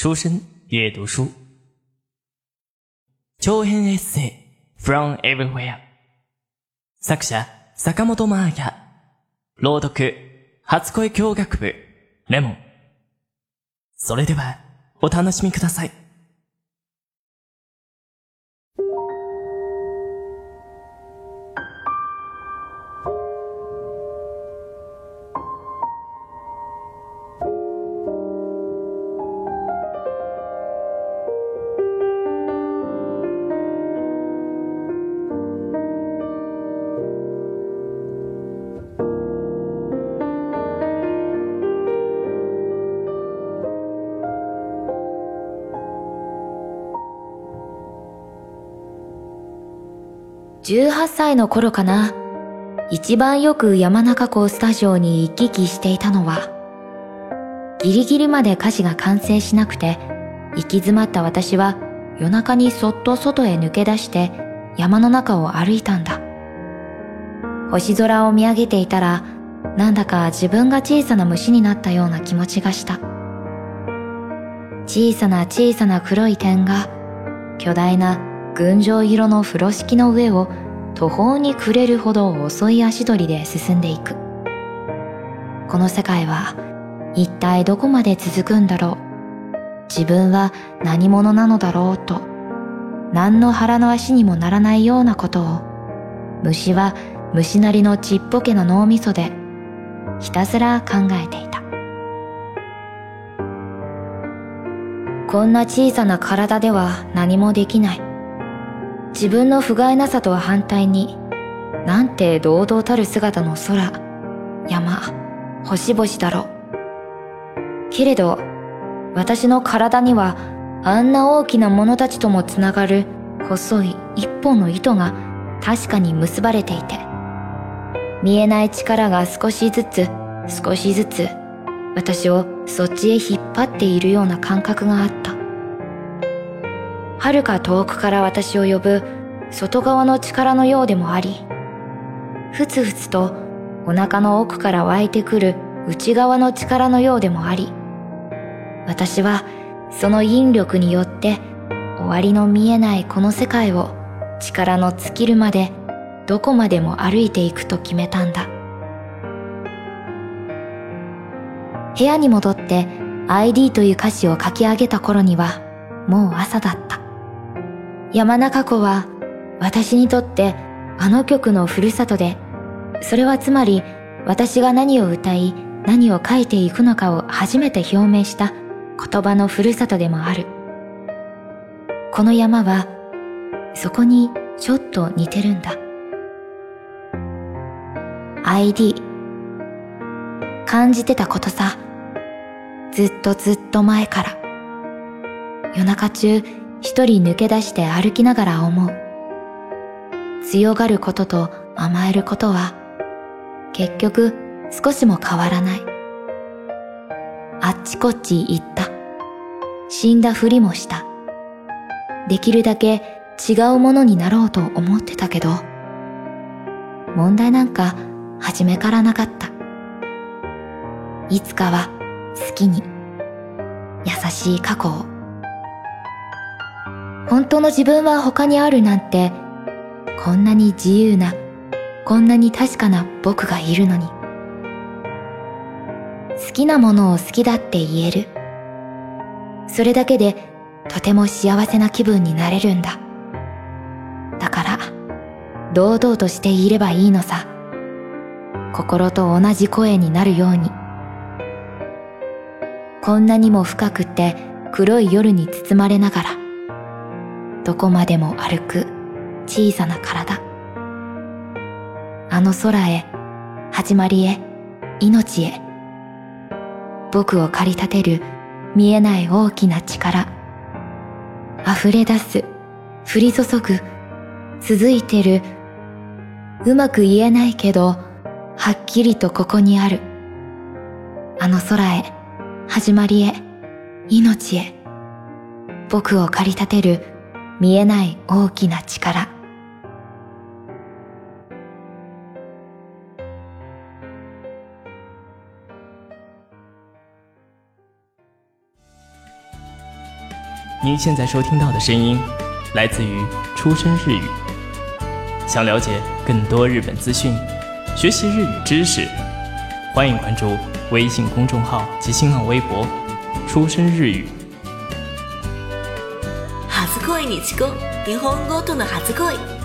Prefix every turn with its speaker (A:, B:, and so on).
A: 书生阅读书，長編エッセイ From Everywhere 作者坂本真綾朗読初恋教学部レモン。それではお楽しみください。
B: 18歳の頃かな。一番よく山中湖スタジオに行き来していたのは、ギリギリまで歌詞が完成しなくて、行き詰まった私は夜中にそっと外へ抜け出して山の中を歩いたんだ。星空を見上げていたら、なんだか自分が小さな虫になったような気持ちがした。小さな小さな黒い点が、巨大な群青色の風呂敷の上を途方に暮れるほど遅い足取りで進んでいく。この世界は一体どこまで続くんだろう。自分は何者なのだろうと、何の腹の足にもならないようなことを、虫は虫なりのちっぽけな脳みそでひたすら考えていた。こんな小さな体では何もできない。自分の不甲斐なさとは反対に、なんて堂々たる姿の空、山、星々だろう。けれど、私の体にはあんな大きな者たちともつながる細い一本の糸が確かに結ばれていて、見えない力が少しずつ少しずつ私をそっちへ引っ張っているような感覚があった。遥か遠くから私を呼ぶ外側の力のようでもあり、ふつふつとお腹の奥から湧いてくる内側の力のようでもあり、私はその引力によって終わりの見えないこの世界を力の尽きるまでどこまでも歩いていくと決めたんだ。部屋に戻って ID という歌詞を書き上げた頃にはもう朝だった。山中湖は私にとってあの曲のふるさとで、それはつまり私が何を歌い何を書いていくのかを初めて表明した言葉のふるさとでもある。この山はそこにちょっと似てるんだ。ID 感じてたことさ。ずっとずっと前から。夜中中一人抜け出して歩きながら思う。強がることと甘えることは、結局少しも変わらない。あっちこっち行った。死んだふりもした。できるだけ違うものになろうと思ってたけど、問題なんか初めからなかった。いつかは好きに、優しい過去を本当の自分は他にあるなんて、こんなに自由な、こんなに確かな僕がいるのに。好きなものを好きだって言える。それだけでとても幸せな気分になれるんだ。だから、堂々としていればいいのさ。心と同じ声になるように。こんなにも深くて黒い夜に包まれながら、どこまでも歩く小さな体。あの空へ、始まりへ、命へ。僕を駆り立てる見えない大きな力。溢れ出す、降り注ぐ、続いてる。うまく言えないけど、はっきりとここにある。あの空へ、始まりへ、命へ。僕を駆り立てる見えない大きな力
A: 您现在收听到的声音来自于出生日语。想了解更多日本资讯，学习日语知识，欢迎关注微信公众号及新浪微博“出生日语”。
C: 恋に遅刻日本語との初恋。